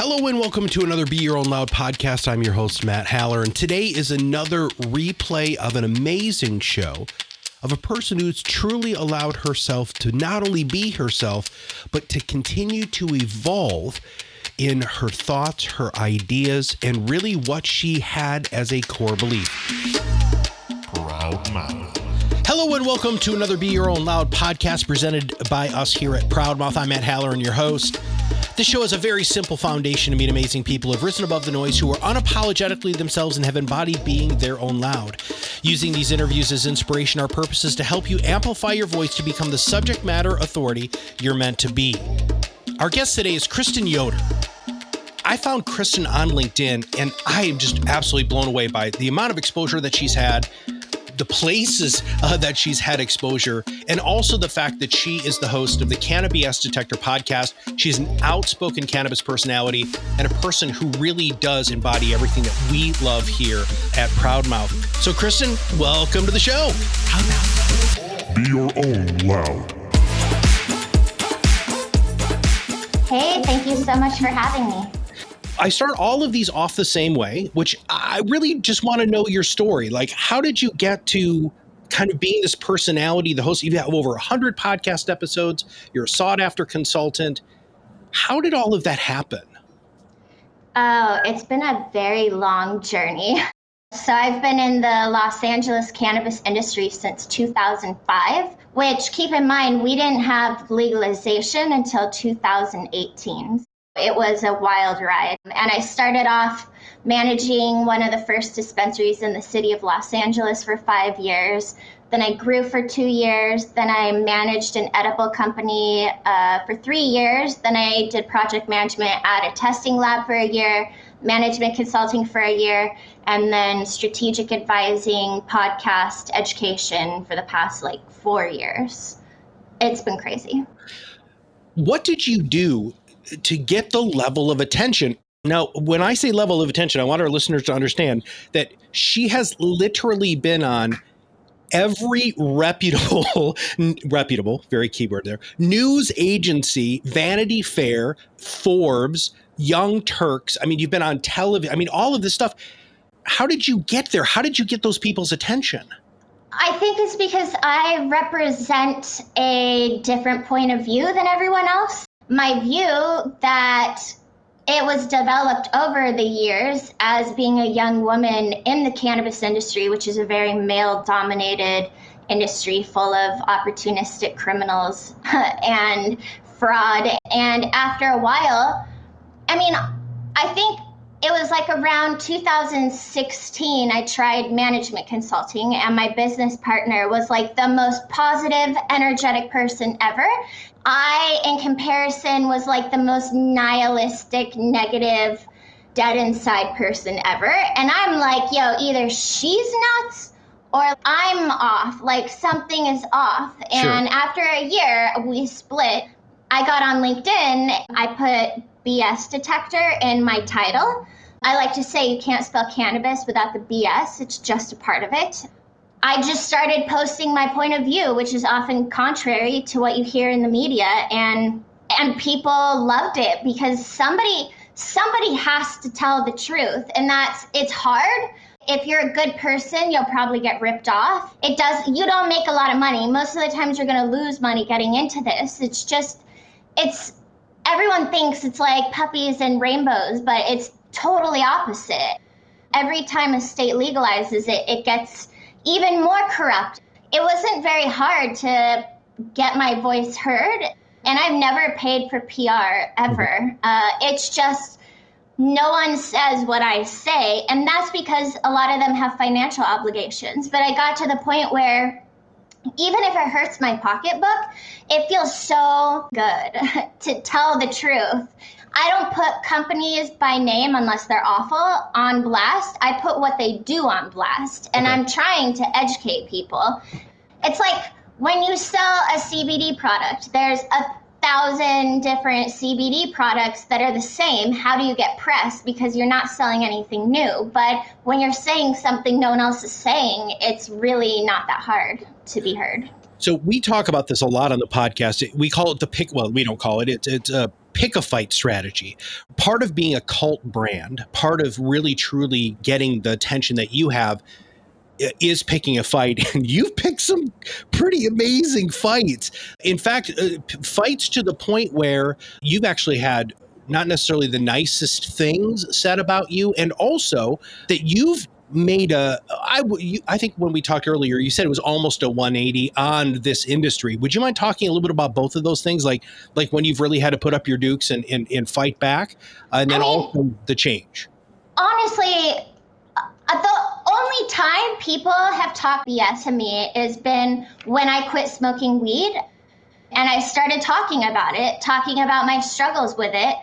Hello and welcome to another Be Your Own Loud podcast. I'm your host, Matt Haller, and today is another replay of an amazing show of a person who's truly allowed herself to not only be herself, but to continue to evolve in her thoughts, her ideas, and really what she had as a core belief. Proudmouth. Hello and welcome to another Be Your Own Loud podcast presented by us here at Proudmouth. I'm Matt Haller and your host. This show has a very simple foundation to meet amazing people who have risen above the noise, who are unapologetically themselves and have embodied being their own loud. Using these interviews as inspiration, our purpose is to help you amplify your voice to become the subject matter authority you're meant to be. Our guest today is Kristen Yoder. I found Kristen on LinkedIn and I am just absolutely blown away by the amount of exposure that she's had, the places uh, that she's had exposure, and also the fact that she is the host of the Cannabis Detector podcast. She's an outspoken cannabis personality and a person who really does embody everything that we love here at Proudmouth. So, Kristen, welcome to the show. Be your own loud. Hey, thank you so much for having me. I start all of these off the same way, which I really just want to know your story. Like, how did you get to kind of being this personality, the host? You have over 100 podcast episodes, you're a sought after consultant. How did all of that happen? Oh, it's been a very long journey. So, I've been in the Los Angeles cannabis industry since 2005, which keep in mind, we didn't have legalization until 2018. It was a wild ride. And I started off managing one of the first dispensaries in the city of Los Angeles for five years. Then I grew for two years. Then I managed an edible company uh, for three years. Then I did project management at a testing lab for a year, management consulting for a year, and then strategic advising, podcast, education for the past like four years. It's been crazy. What did you do to get the level of attention. Now, when I say level of attention, I want our listeners to understand that she has literally been on every reputable reputable very keyword there news agency vanity fair forbes young turks. I mean you've been on television i mean all of this stuff. How did you get there? How did you get those people's attention? I think it's because I represent a different point of view than everyone else my view that it was developed over the years as being a young woman in the cannabis industry, which is a very male dominated industry full of opportunistic criminals and fraud. And after a while, I mean, I think it was like around 2016 i tried management consulting and my business partner was like the most positive energetic person ever i in comparison was like the most nihilistic negative dead inside person ever and i'm like yo either she's nuts or i'm off like something is off and sure. after a year we split i got on linkedin i put BS detector in my title. I like to say you can't spell cannabis without the BS, it's just a part of it. I just started posting my point of view, which is often contrary to what you hear in the media and and people loved it because somebody somebody has to tell the truth and that's it's hard if you're a good person, you'll probably get ripped off. It does you don't make a lot of money. Most of the times you're going to lose money getting into this. It's just it's everyone thinks it's like puppies and rainbows, but it's totally opposite. Every time a state legalizes it, it gets even more corrupt. It wasn't very hard to get my voice heard, and I've never paid for PR ever. Uh, it's just no one says what I say, and that's because a lot of them have financial obligations. But I got to the point where even if it hurts my pocketbook, it feels so good to tell the truth. I don't put companies by name unless they're awful on blast. I put what they do on blast, and okay. I'm trying to educate people. It's like when you sell a CBD product, there's a thousand different CBD products that are the same. How do you get press? Because you're not selling anything new. But when you're saying something no one else is saying, it's really not that hard to be heard. So we talk about this a lot on the podcast. We call it the pick. Well, we don't call it. It's it's a pick a fight strategy. Part of being a cult brand, part of really truly getting the attention that you have is picking a fight and you've picked some pretty amazing fights. In fact uh, fights to the point where you've actually had not necessarily the nicest things said about you and also that you've made a I, I think when we talked earlier you said it was almost a 180 on this industry. Would you mind talking a little bit about both of those things? Like like when you've really had to put up your dukes and and, and fight back and then I mean, also the change. Honestly i the only time people have talked BS to me has been when I quit smoking weed and I started talking about it, talking about my struggles with it.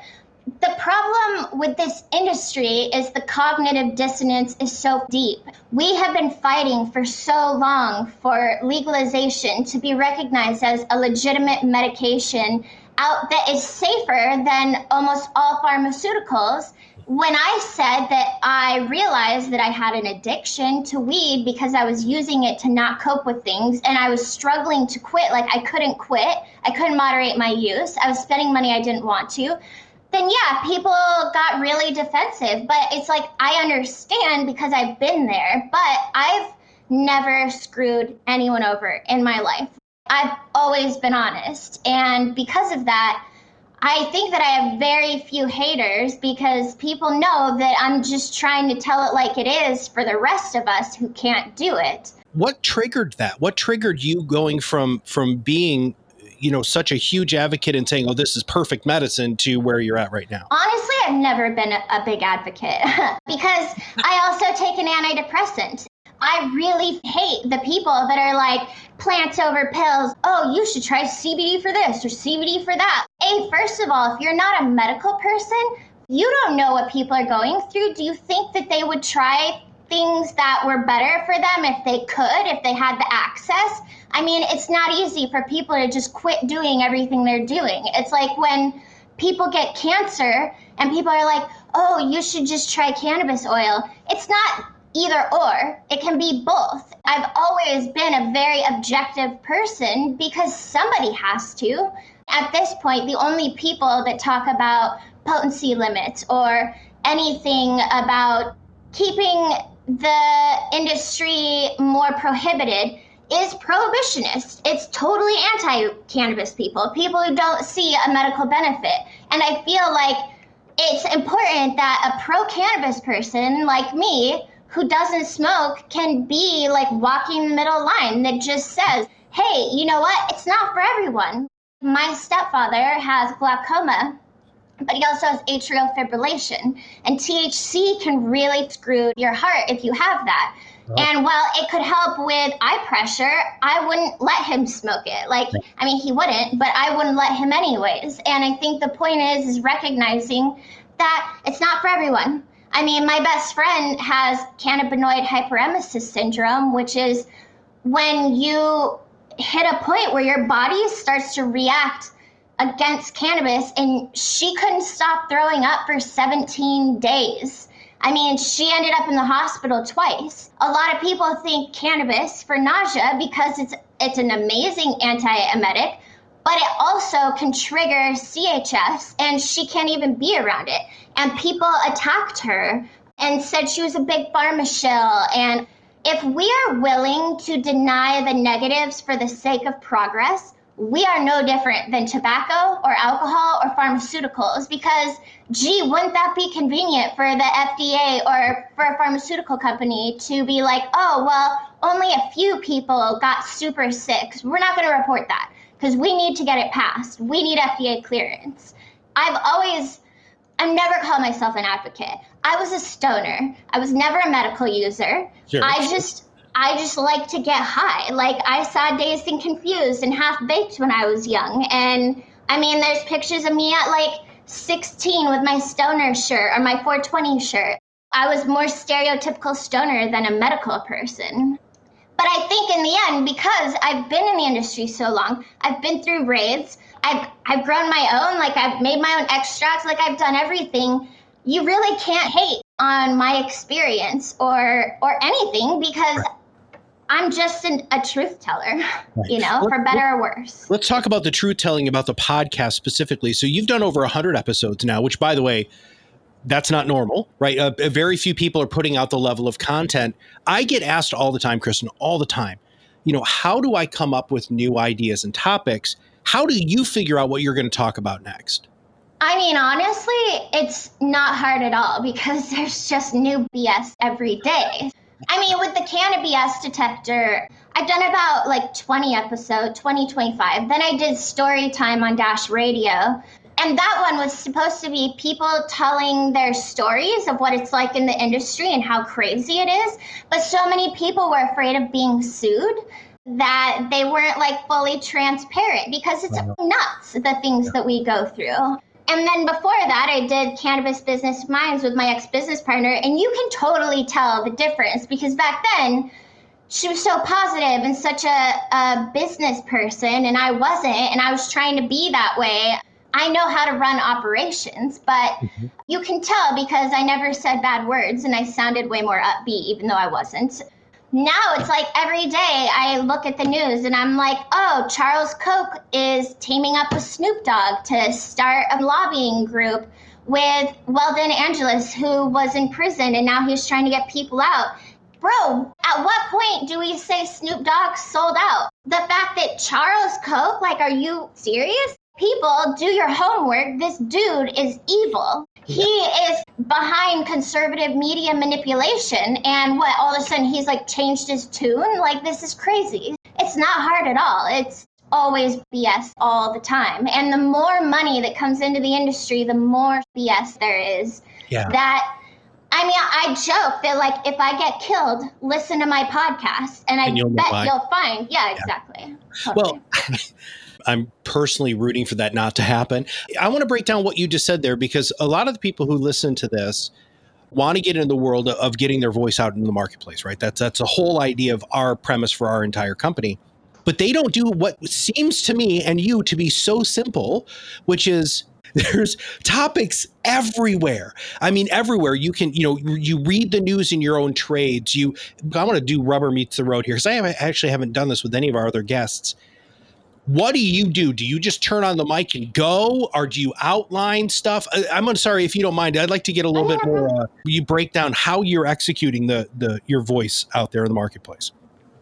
The problem with this industry is the cognitive dissonance is so deep. We have been fighting for so long for legalization to be recognized as a legitimate medication out that is safer than almost all pharmaceuticals when I said that I realized that I had an addiction to weed because I was using it to not cope with things and I was struggling to quit, like I couldn't quit, I couldn't moderate my use, I was spending money I didn't want to, then yeah, people got really defensive. But it's like I understand because I've been there, but I've never screwed anyone over in my life. I've always been honest. And because of that, I think that I have very few haters because people know that I'm just trying to tell it like it is for the rest of us who can't do it. What triggered that? What triggered you going from from being you know such a huge advocate and saying oh this is perfect medicine to where you're at right now honestly i've never been a, a big advocate because i also take an antidepressant I really hate the people that are like plants over pills. Oh, you should try CBD for this or CBD for that. Hey, first of all, if you're not a medical person, you don't know what people are going through. Do you think that they would try things that were better for them if they could, if they had the access? I mean, it's not easy for people to just quit doing everything they're doing. It's like when people get cancer and people are like, oh, you should just try cannabis oil. It's not either or. It can be both. I've always been a very objective person because somebody has to. At this point, the only people that talk about potency limits or anything about keeping the industry more prohibited is prohibitionist. It's totally anti cannabis people, people who don't see a medical benefit. And I feel like it's important that a pro cannabis person like me who doesn't smoke can be like walking the middle line that just says, hey, you know what? It's not for everyone. My stepfather has glaucoma, but he also has atrial fibrillation. And THC can really screw your heart if you have that. Oh. And while it could help with eye pressure, I wouldn't let him smoke it. Like, I mean, he wouldn't, but I wouldn't let him anyways. And I think the point is, is recognizing that it's not for everyone. I mean, my best friend has cannabinoid hyperemesis syndrome, which is when you hit a point where your body starts to react against cannabis, and she couldn't stop throwing up for 17 days. I mean, she ended up in the hospital twice. A lot of people think cannabis for nausea because it's it's an amazing antiemetic, but it also can trigger CHS and she can't even be around it. And people attacked her and said she was a big pharma shill. And if we are willing to deny the negatives for the sake of progress, we are no different than tobacco or alcohol or pharmaceuticals because, gee, wouldn't that be convenient for the FDA or for a pharmaceutical company to be like, oh, well, only a few people got super sick. We're not going to report that because we need to get it passed. We need FDA clearance. I've always, I've never called myself an advocate. I was a stoner. I was never a medical user. Sure. I just, I just like to get high. Like I saw Dazed and Confused and Half Baked when I was young, and I mean, there's pictures of me at like 16 with my stoner shirt or my 420 shirt. I was more stereotypical stoner than a medical person. But I think in the end, because I've been in the industry so long, I've been through raids, I've, I've grown my own, like I've made my own extracts, like I've done everything. You really can't hate on my experience or or anything because I'm just an, a truth teller, you know, for better or worse. Let's talk about the truth telling about the podcast specifically. So you've done over 100 episodes now, which, by the way, that's not normal, right? Uh, very few people are putting out the level of content. I get asked all the time, Kristen, all the time, you know, how do I come up with new ideas and topics? How do you figure out what you're going to talk about next? I mean, honestly, it's not hard at all because there's just new BS every day. I mean, with the Cannabis detector, I've done about like 20 episodes, 20, 25. Then I did story time on Dash Radio. And that one was supposed to be people telling their stories of what it's like in the industry and how crazy it is. But so many people were afraid of being sued that they weren't like fully transparent because it's nuts the things that we go through. And then before that, I did Cannabis Business Minds with my ex business partner. And you can totally tell the difference because back then, she was so positive and such a, a business person, and I wasn't. And I was trying to be that way. I know how to run operations, but mm-hmm. you can tell because I never said bad words and I sounded way more upbeat, even though I wasn't now it's like every day I look at the news and I'm like, oh, Charles Koch is teaming up with Snoop Dogg to start a lobbying group with Weldon Angelos, who was in prison and now he's trying to get people out. Bro, at what point do we say Snoop Dogg sold out? The fact that Charles Koch, like, are you serious? People, do your homework. This dude is evil he is behind conservative media manipulation and what all of a sudden he's like changed his tune? Like this is crazy. It's not hard at all. It's always bs all the time. And the more money that comes into the industry the more bs there is. Yeah. That I mean, I joke that like if I get killed, listen to my podcast, and I and you'll bet you'll find. Yeah, exactly. Totally. Well, I'm personally rooting for that not to happen. I want to break down what you just said there because a lot of the people who listen to this want to get into the world of getting their voice out in the marketplace, right? That's that's a whole idea of our premise for our entire company. But they don't do what seems to me and you to be so simple, which is there's topics everywhere. I mean, everywhere you can, you know, you read the news in your own trades. You, I want to do rubber meets the road here because I actually haven't done this with any of our other guests what do you do? Do you just turn on the mic and go, or do you outline stuff? I'm sorry if you don't mind. I'd like to get a little bit more. Uh, you break down how you're executing the the your voice out there in the marketplace.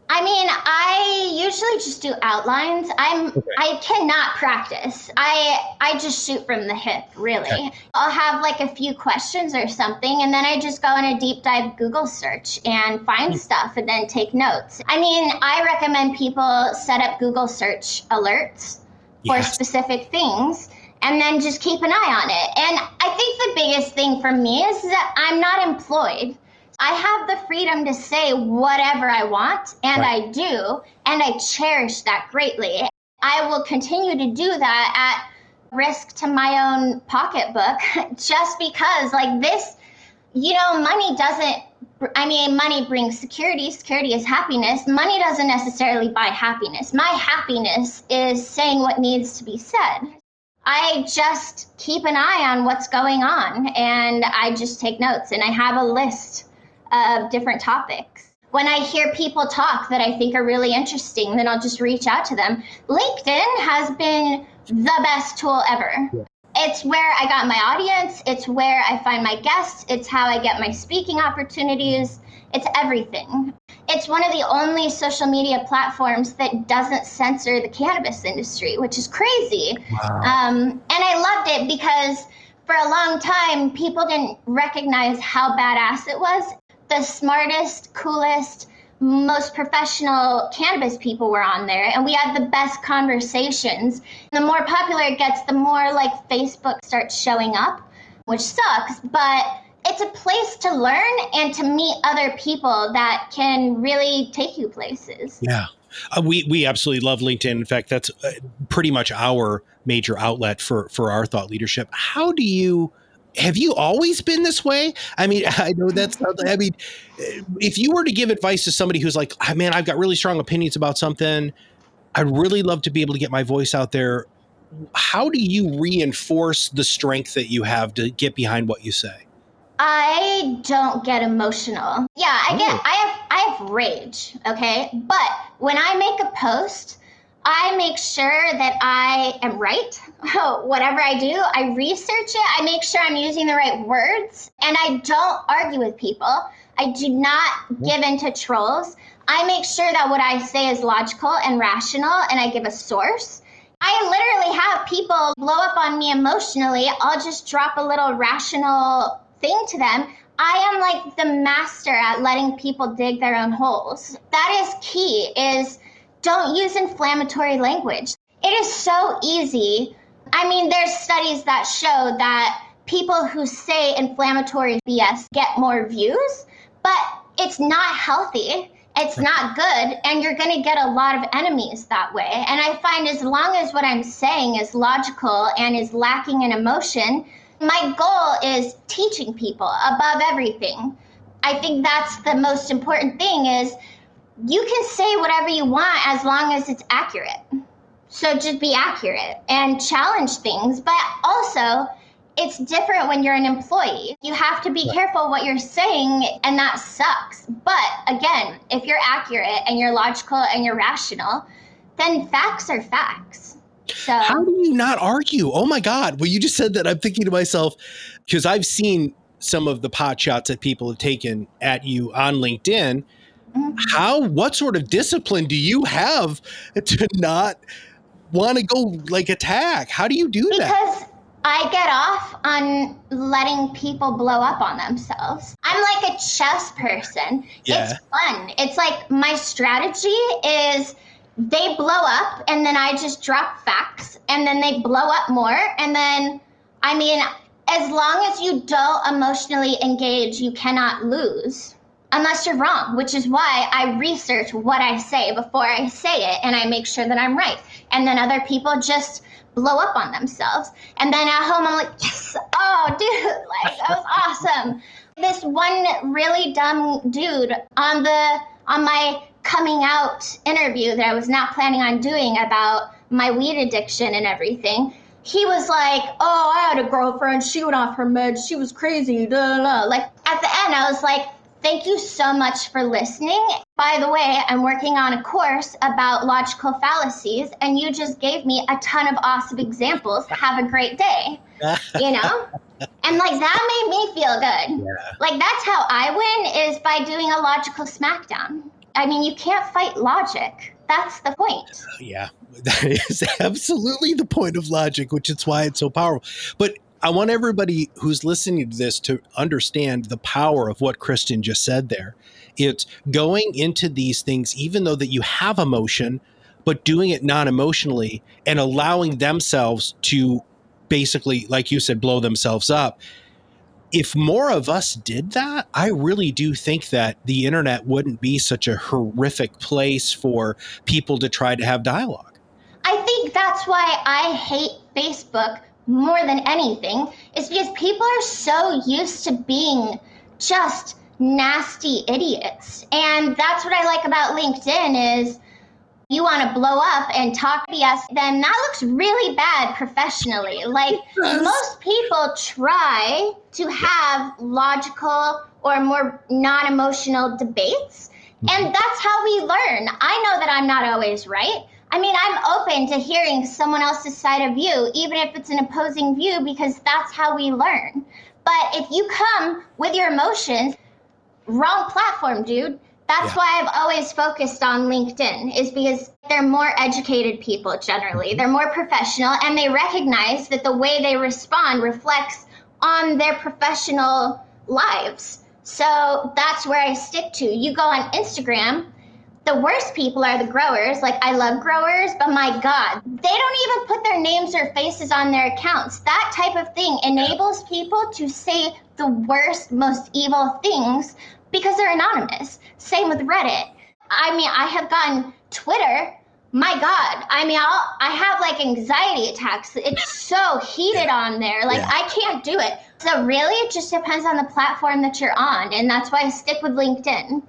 I mean, I usually just do outlines. I'm okay. I cannot practice. I I just shoot from the hip, really. Okay. I'll have like a few questions or something and then I just go in a deep dive Google search and find hmm. stuff and then take notes. I mean, I recommend people set up Google search alerts for yes. specific things and then just keep an eye on it. And I think the biggest thing for me is that I'm not employed. I have the freedom to say whatever I want, and right. I do, and I cherish that greatly. I will continue to do that at risk to my own pocketbook just because, like, this, you know, money doesn't. I mean, money brings security. Security is happiness. Money doesn't necessarily buy happiness. My happiness is saying what needs to be said. I just keep an eye on what's going on and I just take notes and I have a list of different topics. When I hear people talk that I think are really interesting, then I'll just reach out to them. LinkedIn has been the best tool ever. Yeah. It's where I got my audience, it's where I find my guests, it's how I get my speaking opportunities, it's everything. It's one of the only social media platforms that doesn't censor the cannabis industry, which is crazy. Wow. Um, and I loved it because for a long time, people didn't recognize how badass it was the smartest, coolest, most professional cannabis people were on there and we had the best conversations. The more popular it gets, the more like Facebook starts showing up, which sucks, but it's a place to learn and to meet other people that can really take you places. Yeah. Uh, we we absolutely love LinkedIn. In fact, that's uh, pretty much our major outlet for for our thought leadership. How do you have you always been this way? I mean, I know that's, mm-hmm. I mean, if you were to give advice to somebody who's like, oh, man, I've got really strong opinions about something, I'd really love to be able to get my voice out there. How do you reinforce the strength that you have to get behind what you say? I don't get emotional. Yeah, I get Oh. I have I have rage, okay? But when I make a post, I make sure that I am right. Whatever I do, I research it. I make sure I'm using the right words and I don't argue with people. I do not give in to trolls. I make sure that what I say is logical and rational and I give a source. I literally have people blow up on me emotionally. I'll just drop a little rational thing to them. I am like the master at letting people dig their own holes. That is key is don't use inflammatory language. It is so easy. I mean, there's studies that show that people who say inflammatory BS get more views, but it's not healthy. It's not good, and you're going to get a lot of enemies that way. And I find as long as what I'm saying is logical and is lacking in emotion, my goal is teaching people above everything. I think that's the most important thing is you can say whatever you want as long as it's accurate. So just be accurate and challenge things, but also it's different when you're an employee. You have to be careful what you're saying, and that sucks. But again, if you're accurate and you're logical and you're rational, then facts are facts. So How do you not argue? Oh my God. Well, you just said that. I'm thinking to myself, because I've seen some of the pot shots that people have taken at you on LinkedIn. How, what sort of discipline do you have to not want to go like attack? How do you do that? because I get off on letting people blow up on themselves. I'm like a chess person. Yeah. It's fun. It's like my strategy is they blow up and then I just drop facts and then they blow up more and then I mean as long as you don't emotionally engage, you cannot lose. Unless you're wrong, which is why I research what I say before I say it and I make sure that I'm right. And then other people just blow up on themselves. And then at home, I'm like, yes, oh, dude, like that was awesome. This one really dumb dude on the on my coming out interview that I was not planning on doing about my weed addiction and everything. He was like, "Oh, I had a girlfriend. She went off her meds. She was crazy." Da, da. Like at the end, I was like, "Thank you so much for listening." By the way, I'm working on a course about logical fallacies, and you just gave me a ton of awesome examples. Have a great day. You know? And like that made me feel good. Yeah. Like that's how I win is by doing a logical smackdown. I mean, you can't fight logic. That's the point. Yeah, that is absolutely the point of logic, which is why it's so powerful. But I want everybody who's listening to this to understand the power of what Kristen just said there. It's going into these things, even though that you have emotion, but doing it non-emotionally and allowing themselves to basically, like you said, blow themselves up. If more of us did that, I really do think that the internet wouldn't be such a horrific place for people to try to have dialogue. I think that's why I hate Facebook more than anything, is because people are so used to being just nasty idiots. And that's what I like about LinkedIn is you want to blow up and talk BS, then that looks really bad professionally. Like most people try to have logical or more non-emotional debates, and mm-hmm. that's how we learn. I know that I'm not always right. I mean, I'm open to hearing someone else's side of view, even if it's an opposing view, because that's how we learn. But if you come with your emotions, wrong platform, dude. That's Yeah. why I've always focused on LinkedIn, is because they're more educated people generally. They're more professional and they recognize that the way they respond reflects on their professional lives. So that's where I stick to. You go on Instagram, the worst people are the growers. Like, I love growers, but my God, they don't even put their names or faces on their accounts. That type of thing enables people to say the worst, most evil things because they're anonymous. Same with Reddit. I mean, I have gotten Twitter. My God, I mean, I'll, I have like anxiety attacks. It's so heated on there. Like, Yeah. I can't do it. So, really, it just depends on the platform that you're on. And that's why I stick with LinkedIn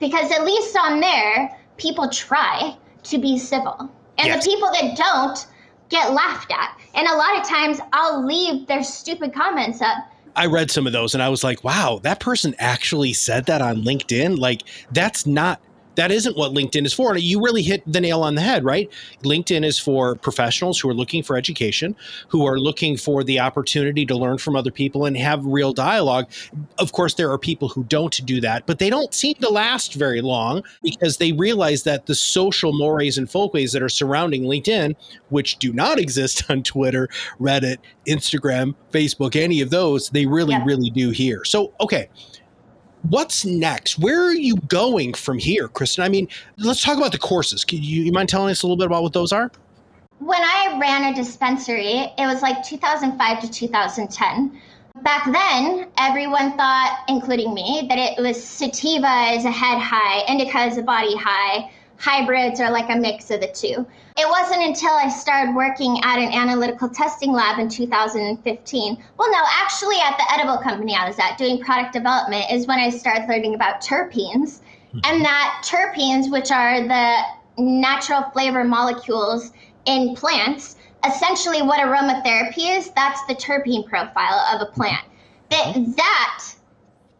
because at least on there, people try to be civil. And Yes. the people that don't get laughed at. And a lot of times I'll leave their stupid comments up I read some of those and I was like, wow, that person actually said that on LinkedIn. Like, that's not that isn't what LinkedIn is for. And you really hit the nail on the head, right? LinkedIn is for professionals who are looking for education, who are looking for the opportunity to learn from other people and have real dialogue. Of course, there are people who don't do that, but they don't seem to last very long because they realize that the social mores and folkways that are surrounding LinkedIn, which do not exist on Twitter, Reddit, Instagram, Facebook, any of those, they really, yeah. really do here. So, okay what's next? Where are you going from here, Kristen? I mean, let's talk about the courses. Can you, you mind telling us a little bit about what those are? When I ran a dispensary, it was like 2005 to 2010. Back then, everyone thought, including me, that it was sativa is a head high, indica is a body high, hybrids are like a mix of the two. It wasn't until I started working at an analytical testing lab in 2015. Well, no, actually, at the edible company I was at doing product development is when I started learning about terpenes. Mm-hmm. And that terpenes, which are the natural flavor molecules in plants, essentially what aromatherapy is, that's the terpene profile of a plant. That, that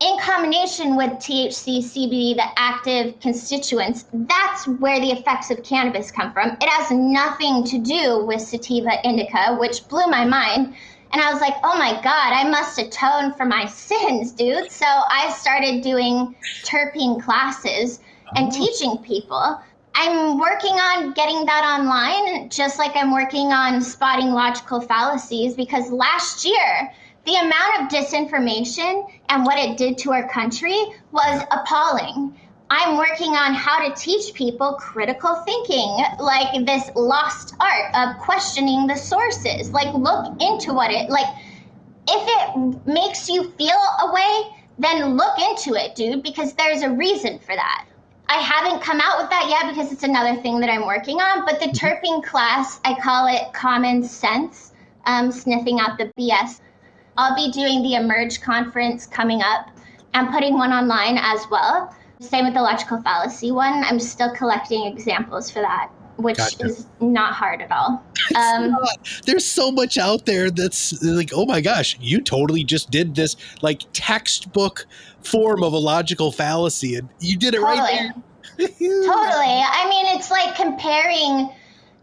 in combination with THC, CBD, the active constituents, that's where the effects of cannabis come from. It has nothing to do with sativa indica, which blew my mind. And I was like, oh my God, I must atone for my sins, dude. So I started doing terpene classes and oh. teaching people. I'm working on getting that online, just like I'm working on spotting logical fallacies, because last year, the amount of disinformation and what it did to our country was appalling. I'm working on how to teach people critical thinking, like this lost art of questioning the sources. Like, look into what it, like, if it makes you feel a way, then look into it, dude, because there's a reason for that. I haven't come out with that yet because it's another thing that I'm working on, but the mm-hmm. class, I call it common sense, um, sniffing out the BS. I'll be doing the Emerge conference coming up and putting one online as well. Same with the logical fallacy one. I'm still collecting examples for that, which gotcha. is not hard at all. Um, There's so much out there that's like, oh my gosh, you totally just did this like textbook form of a logical fallacy, and you did it totally. right there. totally. I mean, it's like comparing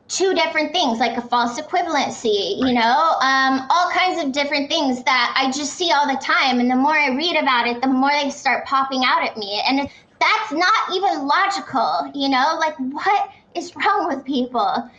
two different things like a false equivalency you know um, all kinds of different things that i just see all the time. And the more i read about it the more they start popping out at me. And that's not even logical you know like what is wrong with people?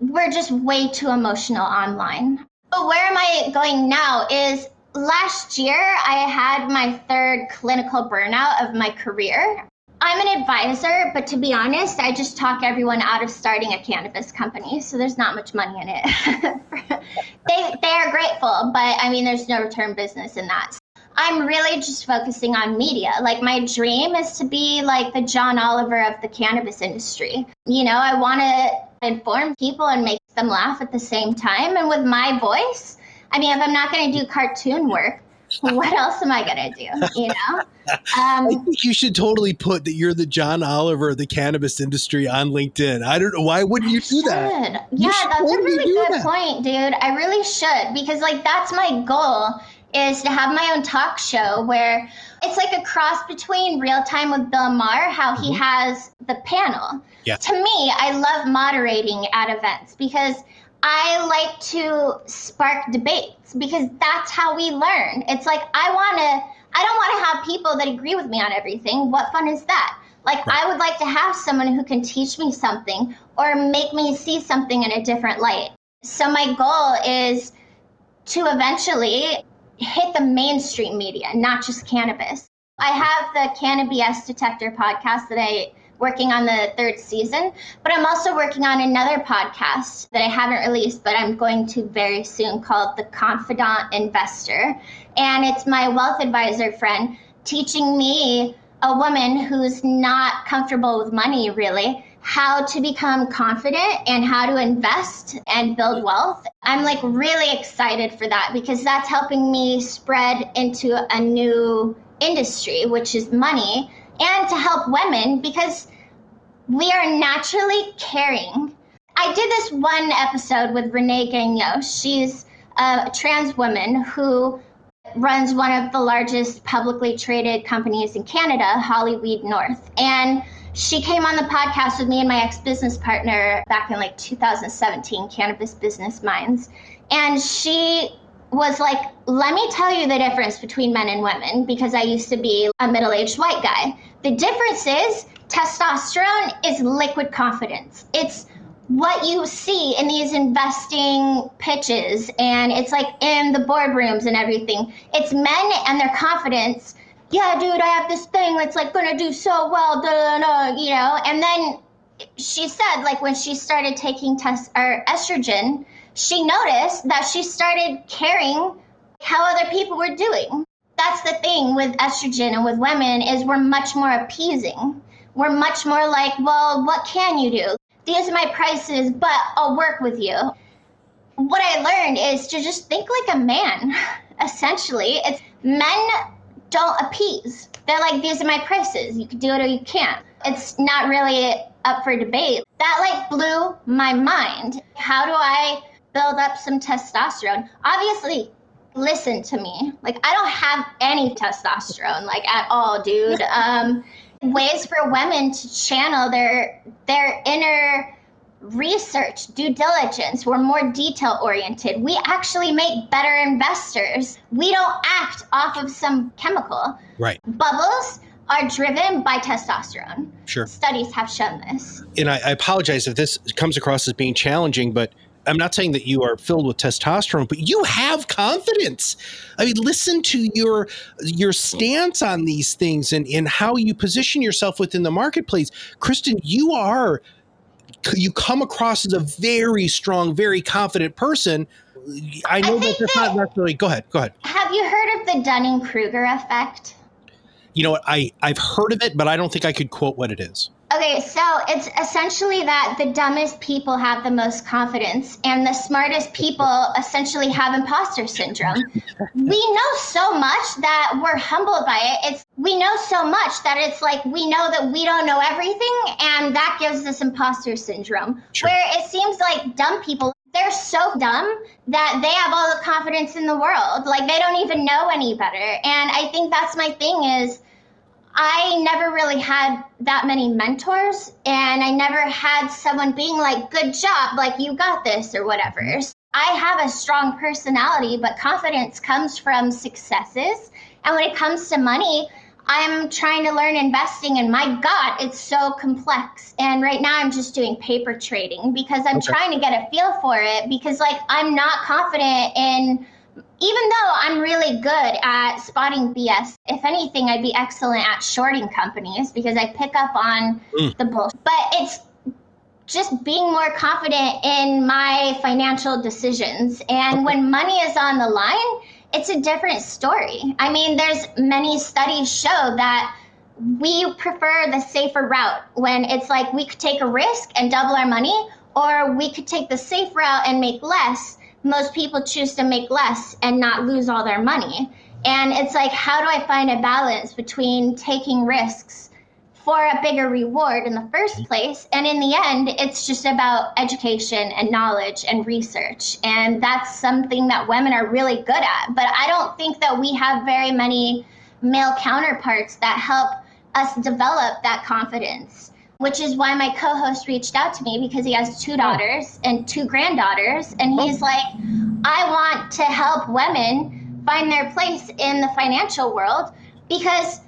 We're just way too emotional online. But where am i going now is last year i had my third clinical burnout of my career I'm an advisor, but to be honest, I just talk everyone out of starting a cannabis company. So there's not much money in it. they they are grateful, but I mean, there's no return business in that. I'm really just focusing on media. Like my dream is to be like the John Oliver of the cannabis industry. You know, I want to inform people and make them laugh at the same time. And with my voice, I mean, if I'm not going to do cartoon work, what else am I gonna do? You know, um, I think you should totally put that you're the John Oliver of the cannabis industry on LinkedIn. I don't know why wouldn't you do that? You yeah, that's totally a really good that. point, dude. I really should because like that's my goal is to have my own talk show where it's like a cross between real time with Bill Maher, how he mm-hmm. has the panel. Yeah. To me, I love moderating at events because I like to spark debates because that's how we learn. It's like I want to I don't want to have people that agree with me on everything. What fun is that? Like right. I would like to have someone who can teach me something or make me see something in a different light. So my goal is to eventually hit the mainstream media, not just cannabis. I have the Cannabis Detector podcast that I working on the third season. But I'm also working on another podcast that I haven't released, but I'm going to very soon called The Confident Investor. And it's my wealth advisor friend teaching me, a woman who's not comfortable with money really, how to become confident and how to invest and build wealth. I'm like really excited for that because that's helping me spread into a new industry, which is money, and to help women because we are naturally caring. I did this one episode with Renee Gagnon. She's a trans woman who runs one of the largest publicly traded companies in Canada, Hollyweed North. And she came on the podcast with me and my ex business partner back in like 2017, Cannabis Business Minds. And she was like, let me tell you the difference between men and women because I used to be a middle aged white guy. The difference is testosterone is liquid confidence. It's what you see in these investing pitches and it's like in the boardrooms and everything. It's men and their confidence. Yeah, dude, I have this thing that's like gonna do so well, da, da, da, you know. And then she said, like when she started taking test or estrogen, she noticed that she started caring how other people were doing. That's the thing with estrogen and with women is we're much more appeasing. We're much more like, well, what can you do? These are my prices, but I'll work with you. What I learned is to just think like a man. Essentially, it's men don't appease. They're like, these are my prices. You can do it or you can't. It's not really up for debate. That like blew my mind. How do I build up some testosterone. Obviously, listen to me. Like I don't have any testosterone like at all, dude. Um ways for women to channel their their inner research, due diligence. We're more detail oriented. We actually make better investors. We don't act off of some chemical. Right. Bubbles are driven by testosterone. Sure. Studies have shown this. And I, I apologize if this comes across as being challenging, but I'm not saying that you are filled with testosterone, but you have confidence. I mean, listen to your your stance on these things and, and how you position yourself within the marketplace. Kristen, you are you come across as a very strong, very confident person. I know I that that's that- not necessarily go ahead, go ahead. Have you heard of the Dunning Kruger effect? You know what? I, I've heard of it, but I don't think I could quote what it is. Okay, so it's essentially that the dumbest people have the most confidence, and the smartest people essentially have imposter syndrome. we know so much that we're humbled by it. It's we know so much that it's like we know that we don't know everything, and that gives us imposter syndrome. Sure. Where it seems like dumb people they're so dumb that they have all the confidence in the world. Like they don't even know any better. And I think that's my thing is I never really had that many mentors, and I never had someone being like, good job, like you got this, or whatever. I have a strong personality, but confidence comes from successes. And when it comes to money, I'm trying to learn investing, and my God, it's so complex. And right now, I'm just doing paper trading because I'm Okay. trying to get a feel for it because, like, I'm not confident in even though I'm really good at spotting BS, if anything, I'd be excellent at shorting companies because I pick up on Mm. the bullshit. But it's just being more confident in my financial decisions. And when money is on the line, it's a different story. I mean, there's many studies show that we prefer the safer route when it's like we could take a risk and double our money, or we could take the safe route and make less. Most people choose to make less and not lose all their money. And it's like, how do I find a balance between taking risks for a bigger reward in the first place? And in the end, it's just about education and knowledge and research. And that's something that women are really good at. But I don't think that we have very many male counterparts that help us develop that confidence which is why my co-host reached out to me because he has two oh. daughters and two granddaughters and oh. he's like i want to help women find their place in the financial world because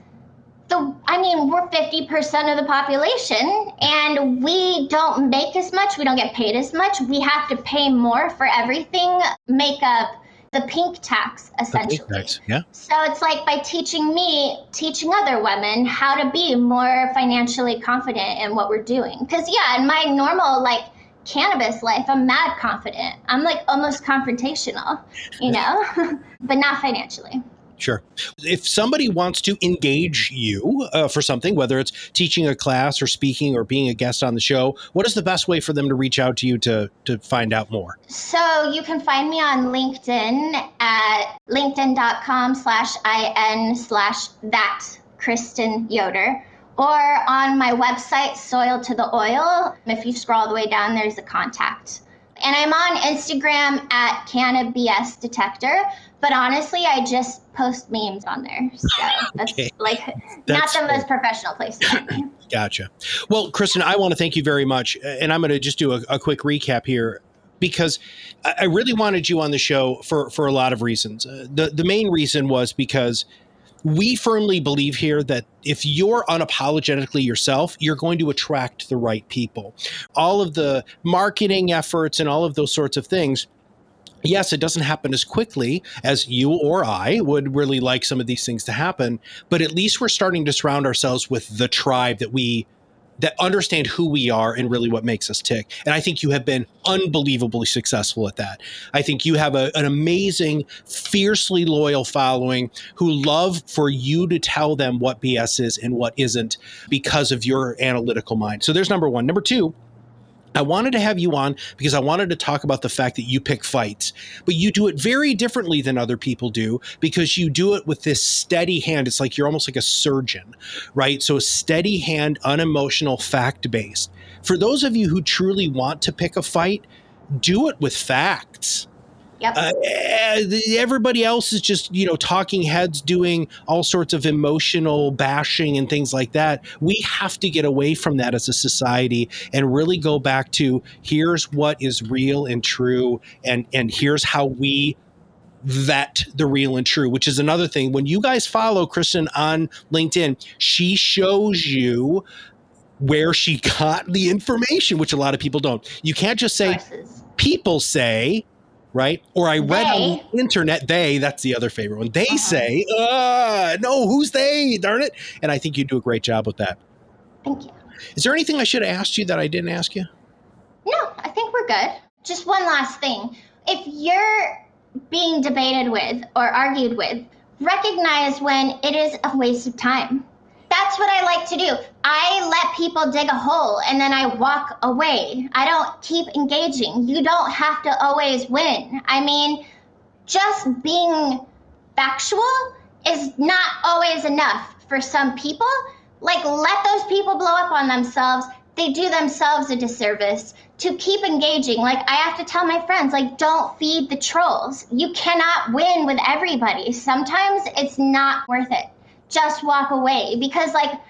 the i mean we're 50% of the population and we don't make as much we don't get paid as much we have to pay more for everything makeup the pink tax essentially Nice. Yeah. so it's like by teaching me, teaching other women how to be more financially confident in what we're doing. Because, yeah, in my normal, like, cannabis life, I'm mad confident. I'm like almost confrontational, you know, but not financially. Sure. If somebody wants to engage you uh, for something, whether it's teaching a class or speaking or being a guest on the show, what is the best way for them to reach out to you to to find out more? So you can find me on LinkedIn at linkedin.com slash in slash that Kristen Yoder or on my website, Soil to the Oil. If you scroll all the way down, there's a contact And I'm on Instagram at cannabis detector. But honestly, I just post memes on there. So that's okay. like that's not the most professional place. Gotcha. Well, Kristen, I want to thank you very much. And I'm going to just do a, a quick recap here because I really wanted you on the show for, for a lot of reasons. Uh, the, the main reason was because we firmly believe here that if you're unapologetically yourself, you're going to attract the right people. All of the marketing efforts and all of those sorts of things yes, it doesn't happen as quickly as you or I would really like some of these things to happen, but at least we're starting to surround ourselves with the tribe that we that understand who we are and really what makes us tick. And I think you have been unbelievably successful at that. I think you have a, an amazing, fiercely loyal following who love for you to tell them what BS is and what isn't because of your analytical mind. So there's number one. Number two, I wanted to have you on because I wanted to talk about the fact that you pick fights, but you do it very differently than other people do because you do it with this steady hand. It's like you're almost like a surgeon, right? So, steady hand, unemotional, fact based. For those of you who truly want to pick a fight, do it with facts. Yep. Uh, everybody else is just, you know, talking heads doing all sorts of emotional bashing and things like that. We have to get away from that as a society and really go back to here's what is real and true and and here's how we vet the real and true, which is another thing. When you guys follow Kristen on LinkedIn, she shows you where she got the information, which a lot of people don't. You can't just say, people say, right? Or I read they. on the internet, they, that's the other favorite one. They uh-huh. say, uh, no, who's they? Darn it. And I think you do a great job with that. Thank you. Is there anything I should have asked you that I didn't ask you? No, I think we're good. Just one last thing. If you're being debated with or argued with, recognize when it is a waste of time that's what I like to do. I let people dig a hole and then I walk away. I don't keep engaging. You don't have to always win. I mean, just being factual is not always enough for some people. Like, let those people blow up on themselves. They do themselves a disservice to keep engaging. Like, I have to tell my friends, like, don't feed the trolls. You cannot win with everybody. Sometimes it's not worth it just walk away because like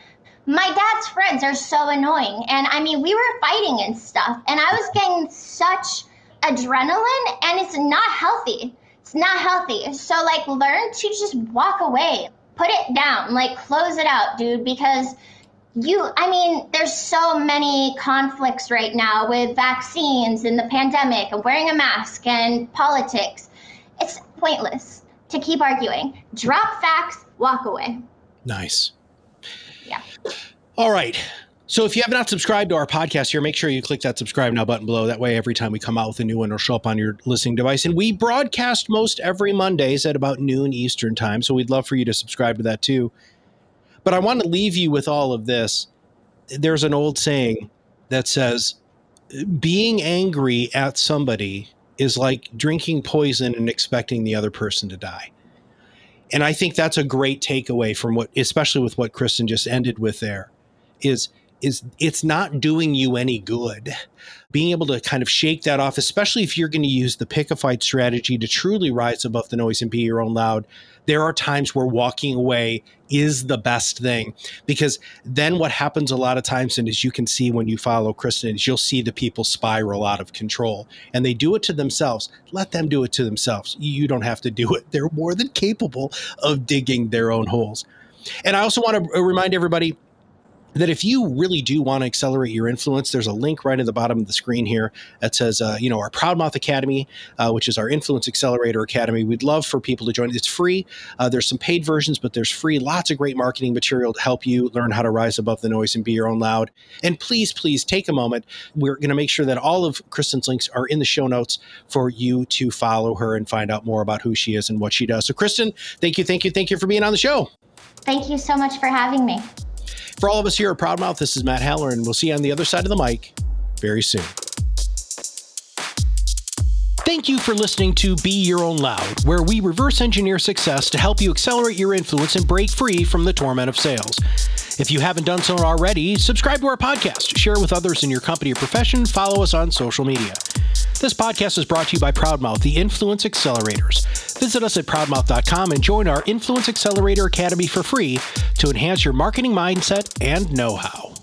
my dad's friends are so annoying. And i mean we were fighting and stuff and i was getting such adrenaline and it's not healthy. It's not healthy. So like learn to just walk away. Put it down. Like close it out dude because you i mean there's so many conflicts right now with vaccines and the pandemic and wearing a mask and politics. It's pointless to keep arguing drop facts walk away Nice. Yeah. All right. So if you have not subscribed to our podcast here, make sure you click that subscribe now button below. That way, every time we come out with a new one, it'll show up on your listening device. And we broadcast most every Mondays at about noon Eastern time. So we'd love for you to subscribe to that too. But I want to leave you with all of this. There's an old saying that says, being angry at somebody is like drinking poison and expecting the other person to die. And I think that's a great takeaway from what, especially with what Kristen just ended with there, is is it's not doing you any good. Being able to kind of shake that off, especially if you're going to use the pick a fight strategy to truly rise above the noise and be your own loud, there are times where walking away is the best thing. Because then what happens a lot of times and as you can see when you follow kristen is you'll see the people spiral out of control. And they do it to themselves. Let them do it to themselves. You don't have to do it. They're more than capable of digging their own holes. And i also want to remind everybody that if you really do want to accelerate your influence, there's a link right at the bottom of the screen here that says, uh, you know, our Proudmouth Academy, uh, which is our Influence Accelerator Academy. We'd love for people to join. It's free. Uh, there's some paid versions, but there's free. Lots of great marketing material to help you learn how to rise above the noise and be your own loud. And please, please take a moment. We're going to make sure that all of Kristen's links are in the show notes for you to follow her and find out more about who she is and what she does. So, Kristen, thank you, thank you, thank you for being on the show. Thank you so much for having me. For all of us here at Proudmouth, this is Matt Haller, and we'll see you on the other side of the mic very soon. Thank you for listening to Be Your Own Loud, where we reverse engineer success to help you accelerate your influence and break free from the torment of sales. If you haven't done so already, subscribe to our podcast, share it with others in your company or profession, follow us on social media. This podcast is brought to you by Proudmouth, the Influence Accelerators. Visit us at proudmouth.com and join our Influence Accelerator Academy for free to enhance your marketing mindset and know how.